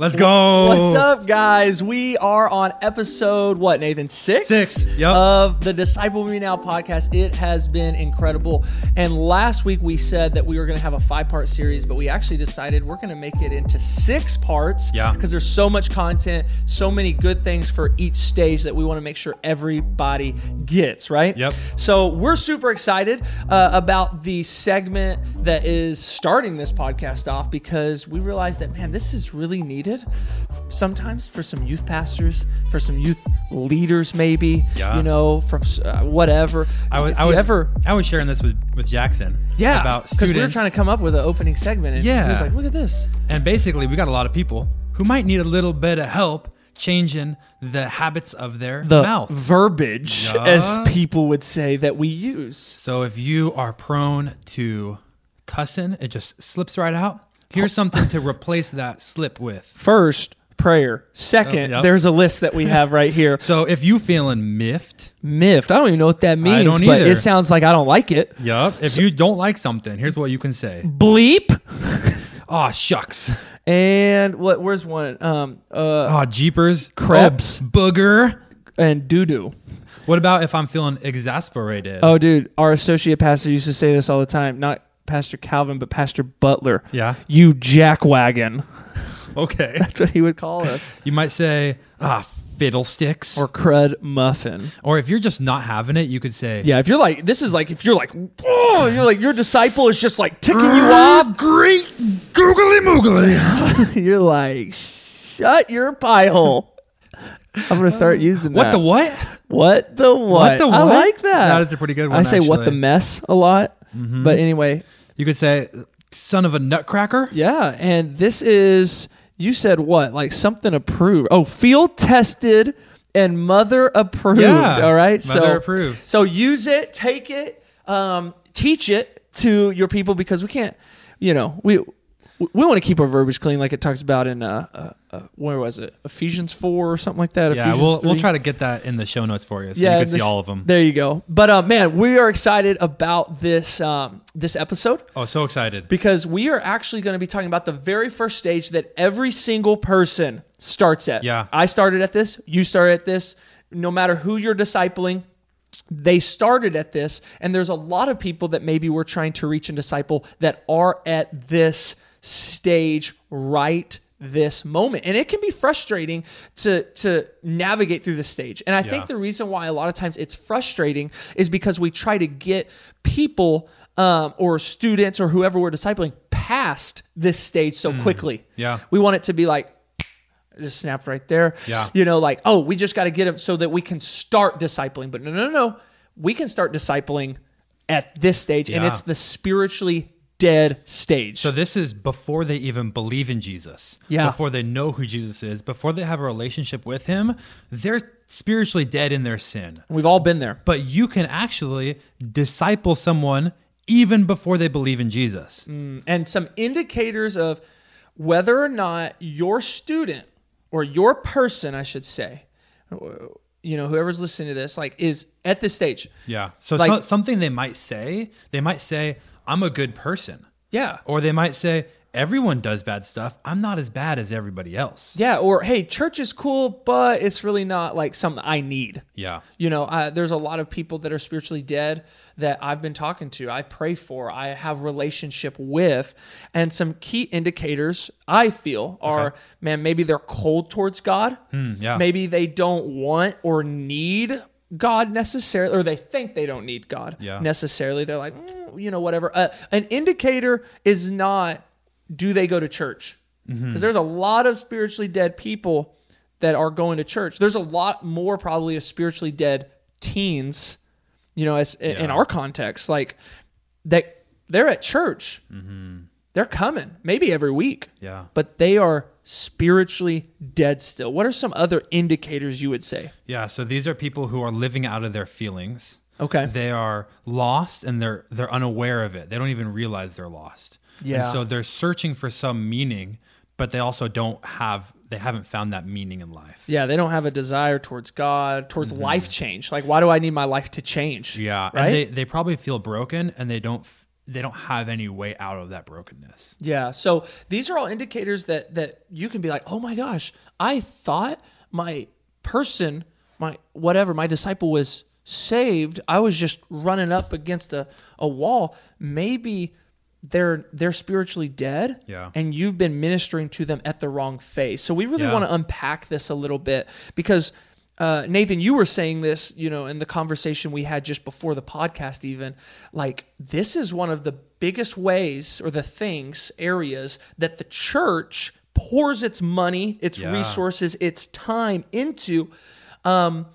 Let's go. What's up, guys? We are on episode what, Nathan? Six. Six, yep. Of the Disciple Me Now podcast. It has been incredible. And last week we said that we were going to have a five-part series, but we actually decided we're going to make it into six parts. Yeah. Because there's so much content, so many good things for each stage that we want to make sure everybody gets. Right. Yep. So we're super excited uh, about the segment that is starting this podcast off because we realized that man, this is really needed sometimes for some youth pastors, for some youth leaders, maybe. Yeah. You know, from uh, whatever. I was, I was, ever. I was sharing this with, with Jackson. Yeah, About because we were trying to come up with an opening segment, and he Yeah. was like, "Look at this." and basically, we got a lot of people who might need a little bit of help changing the habits of their The mouth. verbiage, Yeah. as people would say, that we use. So if you are prone to cussing, it just slips right out. Here's something to replace that slip with. First, prayer. Second, Oh, yep. there's a list that we have right here. So if you feeling miffed, Miffed. I don't even know what that means, don't but either. it sounds like I don't like it. yup. If you don't like something, here's what you can say. Bleep. Oh shucks. And what? Where's one? Um. Uh. Oh jeepers. Krebs. Oh, booger. And doo doo. What about if I'm feeling exasperated? Oh, dude, our associate pastor used to say this all the time. Not Pastor Calvin, but Pastor Butler. Yeah. You jackwagon. Okay. That's what he would call us. You might say, ah, fiddlesticks. Or crud muffin. Or if you're just not having it, you could say, Yeah, if you're like, this is like, if you're like, oh, you're like, your disciple is just like ticking you off. great googly moogly. you're like, shut your pie hole. I'm gonna start using What that. the what? What the what? What the I like that. That is a pretty good one, I say what the mess a lot, but anyway, You could say, son of a nutcracker. yeah. And this is you said what? Like something approved? Oh, field tested and mother approved. Yeah, all right, mother so approved. So use it, take it, um, teach it to your people because we can't. You know, we we want to keep our verbiage clean, like it talks about in uh, uh, uh where was it? Ephesians four or something like that. Yeah, Ephesians we'll we'll try to get that in the show notes for you, so yeah, you can see this- all of them. There you go. But uh, man, we are excited about this um, this episode Oh, so excited! because we are actually going to be talking about the very first stage that every single person starts at. Yeah. I started at this. You started at this. No matter who you're discipling, they started at this, and there's a lot of people that maybe we're trying to reach and disciple that are at this stage right this moment and it can be frustrating to to navigate through this stage and i Yeah. think the reason why a lot of times it's frustrating is because we try to get people um, or students or whoever we're discipling past this stage so quickly Hmm. Yeah. we want it to be like just snapped right there. Yeah. You know, like, oh, we just got to get them so that we can start discipling. But no, no, no, no. We can start discipling at this stage, and it's the spiritually dead stage. So this is before they even believe in Jesus. Yeah. Before they know who Jesus is, before they have a relationship with Him, they're spiritually dead in their sin. We've all been there. But you can actually disciple someone even before they believe in Jesus. Mm, and some indicators of whether or not your student or your person, I should say, you know, whoever's listening to this, like, is at this stage. Yeah. So, Like- so- something they might say, they might say, "I'm a good person," Yeah. or they might say, "Everyone does bad stuff. I'm not as bad as everybody else." Yeah. Or, hey, church is cool, but it's really not like something I need. Yeah. You know, uh, there's a lot of people that are spiritually dead that I've been talking to, I pray for, I have relationship with, and some key indicators I feel are, Okay. man, maybe they're cold towards God. yeah. Maybe they don't want or need God necessarily, or they think they don't need God Yeah. necessarily. They're like, "Mm, you know, whatever. Uh, an indicator is not do they go to church? Because Mm-hmm. there's a lot of spiritually dead people that are going to church. There's a lot more probably of spiritually dead teens, you know, as in our context, like that they're at church. They're coming, maybe every week Mm-hmm. Yeah. but they are spiritually dead still. What are some other indicators you would say? Yeah. So these are people who are living out of their feelings. Okay. They are lost and they're they're unaware of it. They don't even realize they're lost. Yeah. And so they're searching for some meaning, but they also don't have they haven't found that meaning in life. Yeah, they don't have a desire towards God, towards life change. Like, why do I need my life to change? Mm-hmm. Yeah. Right? And they, they probably feel broken and they don't they don't have any way out of that brokenness. Yeah. So these are all indicators that that you can be like, oh my gosh, I thought my person, my whatever, my disciple was saved. I was just running up against a, a wall. Maybe they're they're spiritually dead Yeah. and you've been ministering to them at the wrong phase so we really Yeah. want to unpack this a little bit because uh, nathan you were saying this you know in the conversation we had just before the podcast even like this is one of the biggest ways or the things areas that the church pours its money its Yeah. resources its time into um,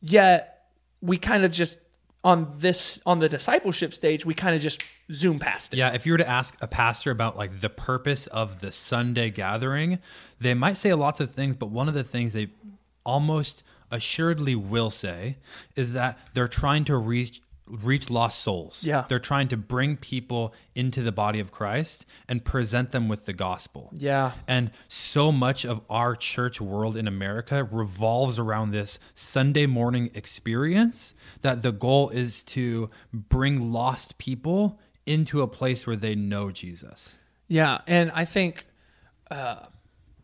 yet we kind of just on this on the discipleship stage we kind of just zoom past it Yeah, if you were to ask a pastor about like the purpose of the Sunday gathering, they might say lots of things, but one of the things they almost assuredly will say is that they're trying to reach reach lost souls. Yeah. They're trying to bring people into the body of Christ and present them with the gospel. yeah And so much of our church world in America revolves around this Sunday morning experience that the goal is to bring lost people into a place where they know Jesus. Yeah, and I think uh,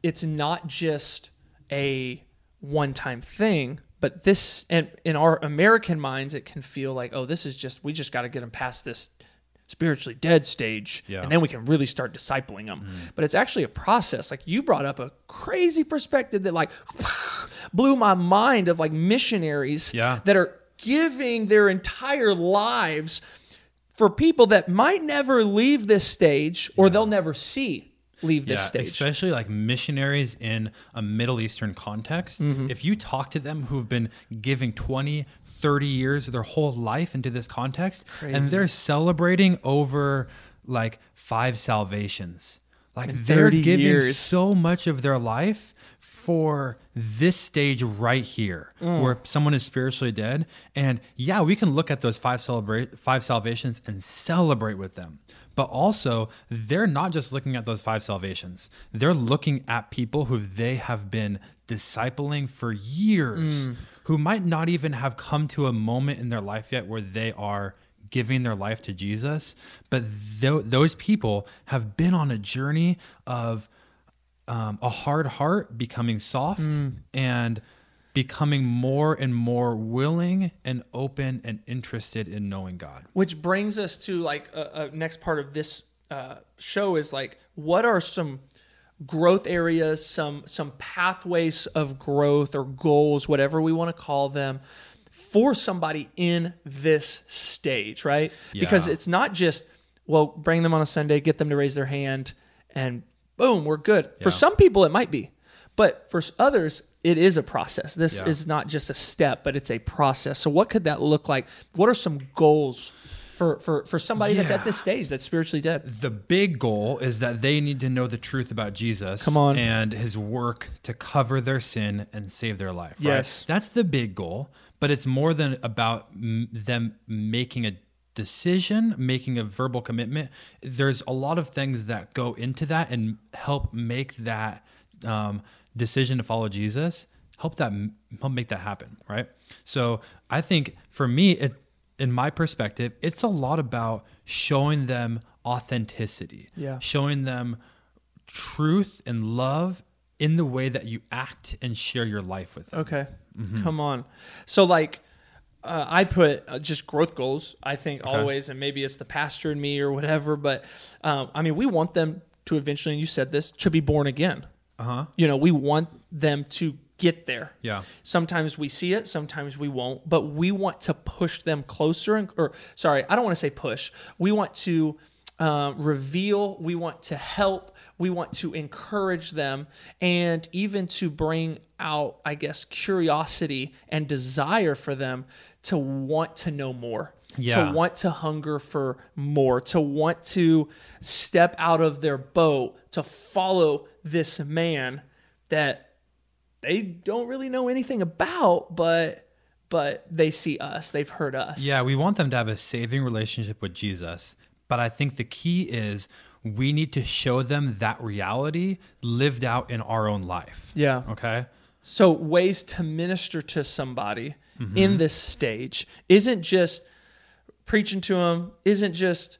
it's not just a one-time thing, but this, and in our American minds, it can feel like, oh, this is just we just got to get them past this spiritually dead stage, Yeah. and then we can really start discipling them. Mm. But it's actually a process. Like you brought up a crazy perspective that like blew my mind of like missionaries Yeah. that are giving their entire lives for people that might never leave this stage or they'll never see leave this stage. especially like missionaries in a Middle Eastern context. Mm-hmm. If you talk to them who've been giving 20, 30 years of their whole life into this context, and they're celebrating over like five salvations. Like they're giving years. so much of their life for this stage right here Mm. where someone is spiritually dead and yeah we can look at those five celebrate five salvations and celebrate with them but also they're not just looking at those five salvations they're looking at people who they have been discipling for years Mm. who might not even have come to a moment in their life yet where they are giving their life to Jesus but tho- those people have been on a journey of um, a hard heart becoming soft Mm. and becoming more and more willing and open and interested in knowing God. Which brings us to like a, a next part of this uh, show is like, what are some growth areas, some some pathways of growth or goals, whatever we want to call them, for somebody in this stage, right? Because it's not just well, bring them on a Sunday, get them to raise their hand, and boom, we're good. For some people, it might be, but for others, it is a process. This Yeah. is not just a step, but it's a process. So, what could that look like? What are some goals for for for somebody that's at this stage that's spiritually dead? The big goal is that they need to know the truth about Jesus Come on. and his work to cover their sin and save their life. right? Yes. That's the big goal, but it's more than about m- them making a decision, making a verbal commitment. There's a lot of things that go into that and help make that um, decision to follow Jesus, help that help make that happen, right? So I think for me, it in my perspective, it's a lot about showing them authenticity, Yeah. showing them truth and love in the way that you act and share your life with them. Okay, Mm-hmm. come on. So, like, uh, I put uh, just growth goals. I think Okay. always, and maybe it's the pastor in me or whatever. But um, I mean, we want them to eventually. And you said this to be born again. Uh huh. You know, we want them to get there. Yeah. Sometimes we see it, sometimes we won't, but we want to push them closer. And, or sorry, I don't want to say push. We want to uh, reveal. We want to help. We want to encourage them, and even to bring out, I guess, curiosity and desire for them to want to know more. Yeah. To want to hunger for more, to want to step out of their boat, to follow this man that they don't really know anything about, but but they see us, they've heard us. Yeah, we want them to have a saving relationship with Jesus. But I think the key is we need to show them that reality lived out in our own life. Yeah. Okay. So ways to minister to somebody Mm-hmm. in this stage isn't just preaching to them, isn't just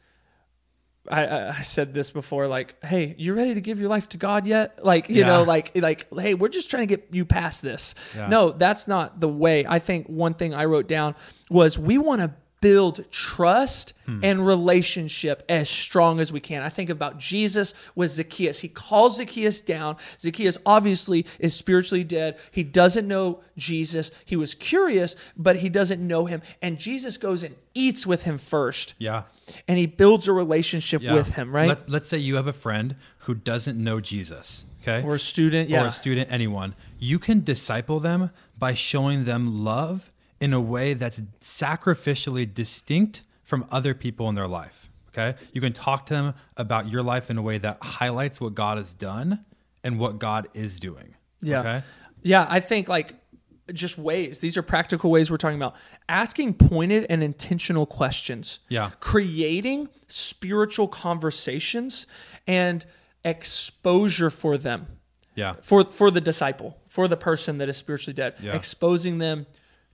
I, I said this before, like, hey, you ready to give your life to God yet? Like, you Yeah. know, like, like, hey, we're just trying to get you past this. Yeah. No, that's not the way. I think one thing I wrote down was we want to build trust Hmm. and relationship as strong as we can. I think about Jesus with Zacchaeus. He calls Zacchaeus down. Zacchaeus obviously is spiritually dead. He doesn't know Jesus. He was curious, but he doesn't know him. And Jesus goes and eats with him first Yeah. and he builds a relationship Yeah. with him, right? Let, let's say you have a friend who doesn't know Jesus. Okay. or a student, yeah. or a student, anyone, you can disciple them by showing them love in a way that's sacrificially distinct from other people in their life. Okay. You can talk to them about your life in a way that highlights what God has done and what God is doing. Yeah. Okay. Yeah, I think like just ways. These are practical ways we're talking about. Asking pointed and intentional questions. Yeah. Creating spiritual conversations and exposure for them. Yeah. For for the disciple, for the person that is spiritually dead. Yeah. Exposing them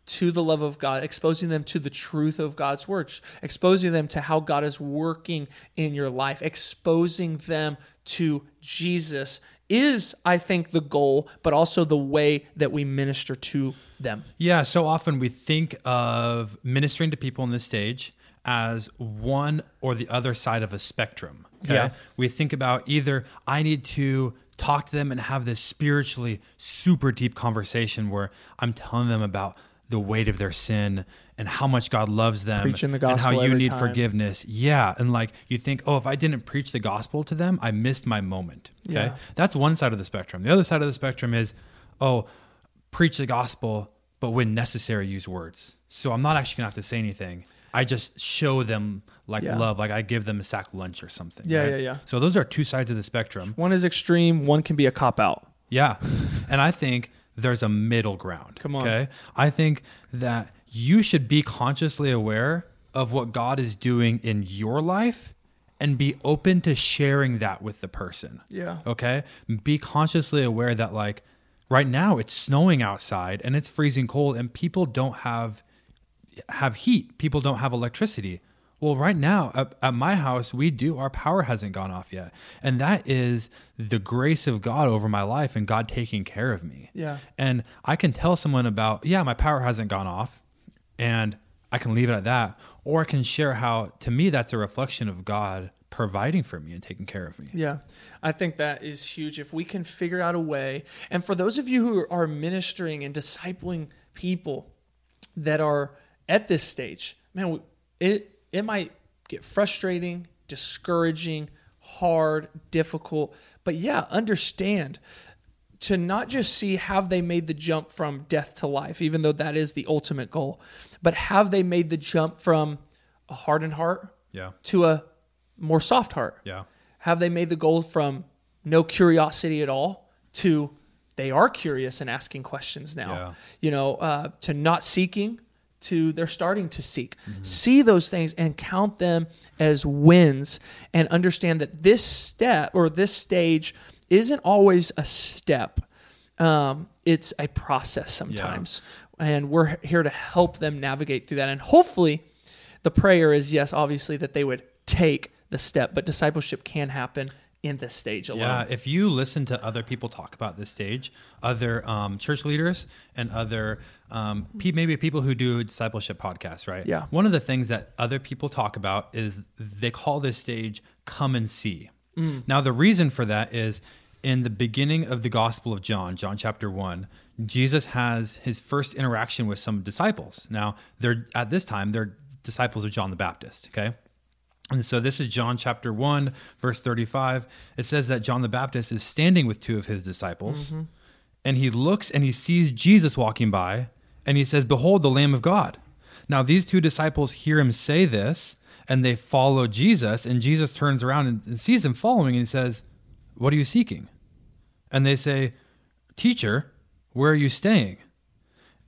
to the love of God, exposing them to the truth of God's word, exposing them to how God is working in your life, exposing them to Jesus is, I think, the goal, but also the way that we minister to them. Yeah, so often we think of ministering to people on this stage as one or the other side of a spectrum. Okay? Yeah. We think about either I need to talk to them and have this spiritually super deep conversation where I'm telling them about the weight of their sin and how much God loves them Preaching the and how you need time. forgiveness. Yeah, and like you think, "Oh, if I didn't preach the gospel to them, I missed my moment." Okay? Yeah. That's one side of the spectrum. The other side of the spectrum is, "Oh, preach the gospel, but when necessary, use words. So I'm not actually gonna have to say anything. I just show them like Yeah. love, like I give them a sack lunch or something. Yeah, right? yeah, yeah. So those are two sides of the spectrum. One is extreme, one can be a cop out. Yeah. And I think there's a middle ground. Come on. Okay. I think that you should be consciously aware of what God is doing in your life and be open to sharing that with the person. Yeah. Okay. Be consciously aware that, like, right now it's snowing outside and it's freezing cold and people don't have have heat people don't have electricity well right now at, at my house we do our power hasn't gone off yet. And that is the grace of god over my life and god taking care of me. Yeah. and i can tell someone about yeah my power hasn't gone off and i can leave it at that. Or i can share how to me that's a reflection of god providing for me and taking care of me. Yeah, I think that is huge. If we can figure out a way, and for those of you who are ministering and discipling people that are at this stage, man, it it might get frustrating, discouraging, hard, difficult, but yeah, understand to not just see have they made the jump from death to life, even though that is the ultimate goal, but have they made the jump from a hardened heart yeah to a more soft heart? yeah Have they made the goal from no curiosity at all to they are curious and asking questions now? Yeah. You know, uh, to not seeking to they're starting to seek. See those things and count them as wins and understand that this step or this stage isn't always a step. Um, it's a process sometimes. And we're here to help them navigate through that. And hopefully, the prayer is yes, obviously, that they would take the step, but discipleship can happen in this stage alone. Yeah, if you listen to other people talk about this stage, other um, church leaders and other um, pe- maybe people who do discipleship podcasts, right? Yeah. One of the things that other people talk about is they call this stage "come and see." Now, the reason for that is in the beginning of the Gospel of John, John chapter one, Jesus has his first interaction with some disciples. Now, they're at this time they're disciples of John the Baptist. Okay. And so this is John chapter 1, verse 35. It says that John the Baptist is standing with two of his disciples, mm-hmm. and he looks and he sees Jesus walking by, and he says, Behold, the Lamb of God. Now, these two disciples hear him say this, and they follow Jesus, and Jesus turns around and, and sees them following, and he says, What are you seeking? And they say, Teacher, where are you staying?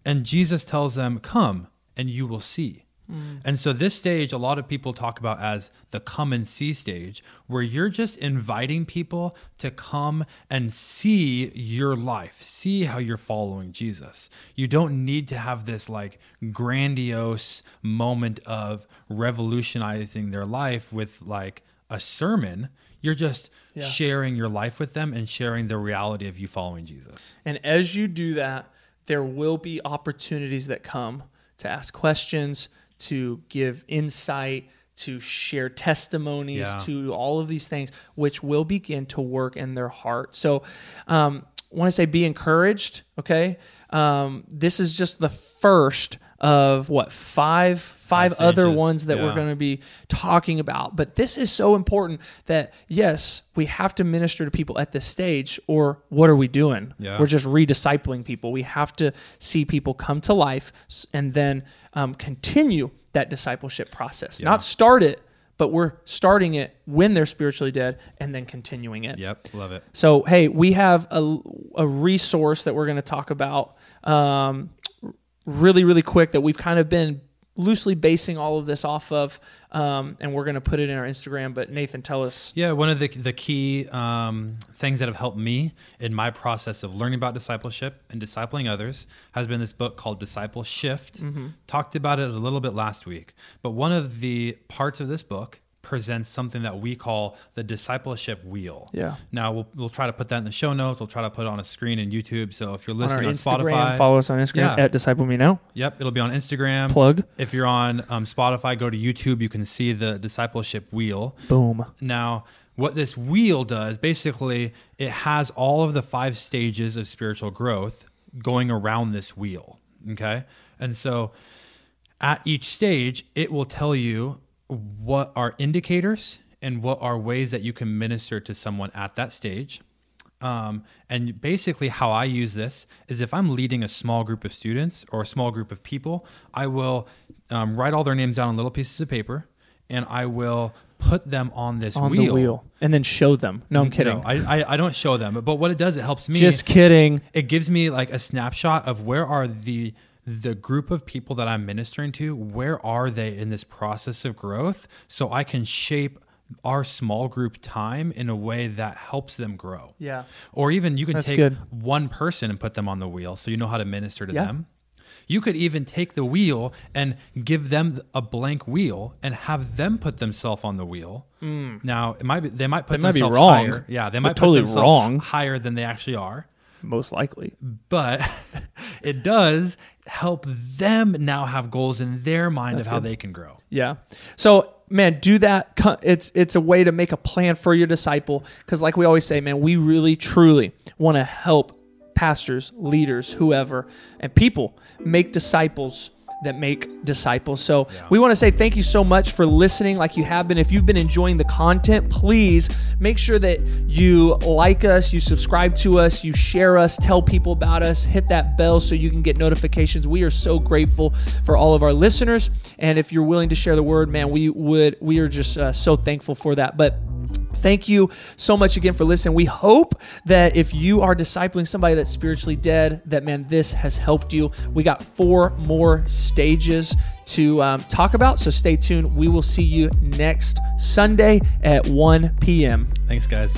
And Jesus tells them, Come and you will see. Mm. And so, this stage, a lot of people talk about as the come and see stage, where you're just inviting people to come and see your life, see how you're following Jesus. You don't need to have this like grandiose moment of revolutionizing their life with like a sermon. You're just Yeah. sharing your life with them and sharing the reality of you following Jesus. And as you do that, there will be opportunities that come to ask questions, to give insight, to share testimonies, Yeah. to all of these things, which will begin to work in their heart. So, um, I want to say be encouraged. Okay, um, this is just the first of what five five Five other ones that we're going to be talking about. But this is so important that yes, we have to minister to people at this stage, or what are we doing? Yeah. We're just rediscipling people. We have to see people come to life and then um, continue that discipleship process. Not start it, but we're starting it when they're spiritually dead and then continuing it. Yep, love it. So, hey, we have a, a resource that we're going to talk about um, really, really quick that we've kind of been loosely basing all of this off of, um, and we're going to put it in our Instagram. But Nathan, tell us. Yeah, one of the the key um, things that have helped me in my process of learning about discipleship and discipling others has been this book called Disciple Shift. Talked about it a little bit last week, but one of the parts of this book presents something that we call the discipleship wheel. Yeah. Now we'll we'll try to put that in the show notes. We'll try to put it on a screen in YouTube. So if you're On listening on, Instagram, Spotify, follow us on Instagram Yeah. at Disciple Me Now. Yep, it'll be on Instagram. Plug. If you're on um, Spotify, go to YouTube. You can see the discipleship wheel. Boom. Now, what this wheel does, basically, it has all of the five stages of spiritual growth going around this wheel. Okay. And so at each stage, it will tell you what are indicators and what are ways that you can minister to someone at that stage. Um, and basically, how I use this is if I'm leading a small group of students or a small group of people, I will um, write all their names down on little pieces of paper and I will put them on this On wheel. the wheel. And then show them. No, I'm kidding. No, I, I, I don't show them, but what it does, it helps me. Just kidding. it gives me like a snapshot of where are the the group of people that I'm ministering to, where are they in this process of growth, so I can shape our small group time in a way that helps them grow. Yeah. Or even you can That's take good. one person and put them on the wheel so you know how to minister to Yeah. them. You could even take the wheel and give them a blank wheel and have them put themselves on the wheel. Mm. Now, it might be they might put They might be themselves wrong. higher. Yeah, they might put totally themselves wrong. higher than they actually are Most likely. but it does help them now have goals in their mind of how they can grow. Yeah. So, man, do that. It's it's a way to make a plan for your disciple because, like we always say, man, we really truly want to help pastors, leaders, whoever, and people make disciples that make disciples. So we want to say thank you so much for listening like you have been. If you've been enjoying the content, please make sure that you like us, you subscribe to us, you share us, tell people about us, hit that bell so you can get notifications. We are so grateful for all of our listeners. And if you're willing to share the word, man, we would, we are just uh, so thankful for that. But Thank you so much again for listening. We hope that if you are discipling somebody that's spiritually dead, that man, this has helped you. We got four more stages to um, talk about, so stay tuned. We will see you next Sunday at 1 p.m. Thanks, guys.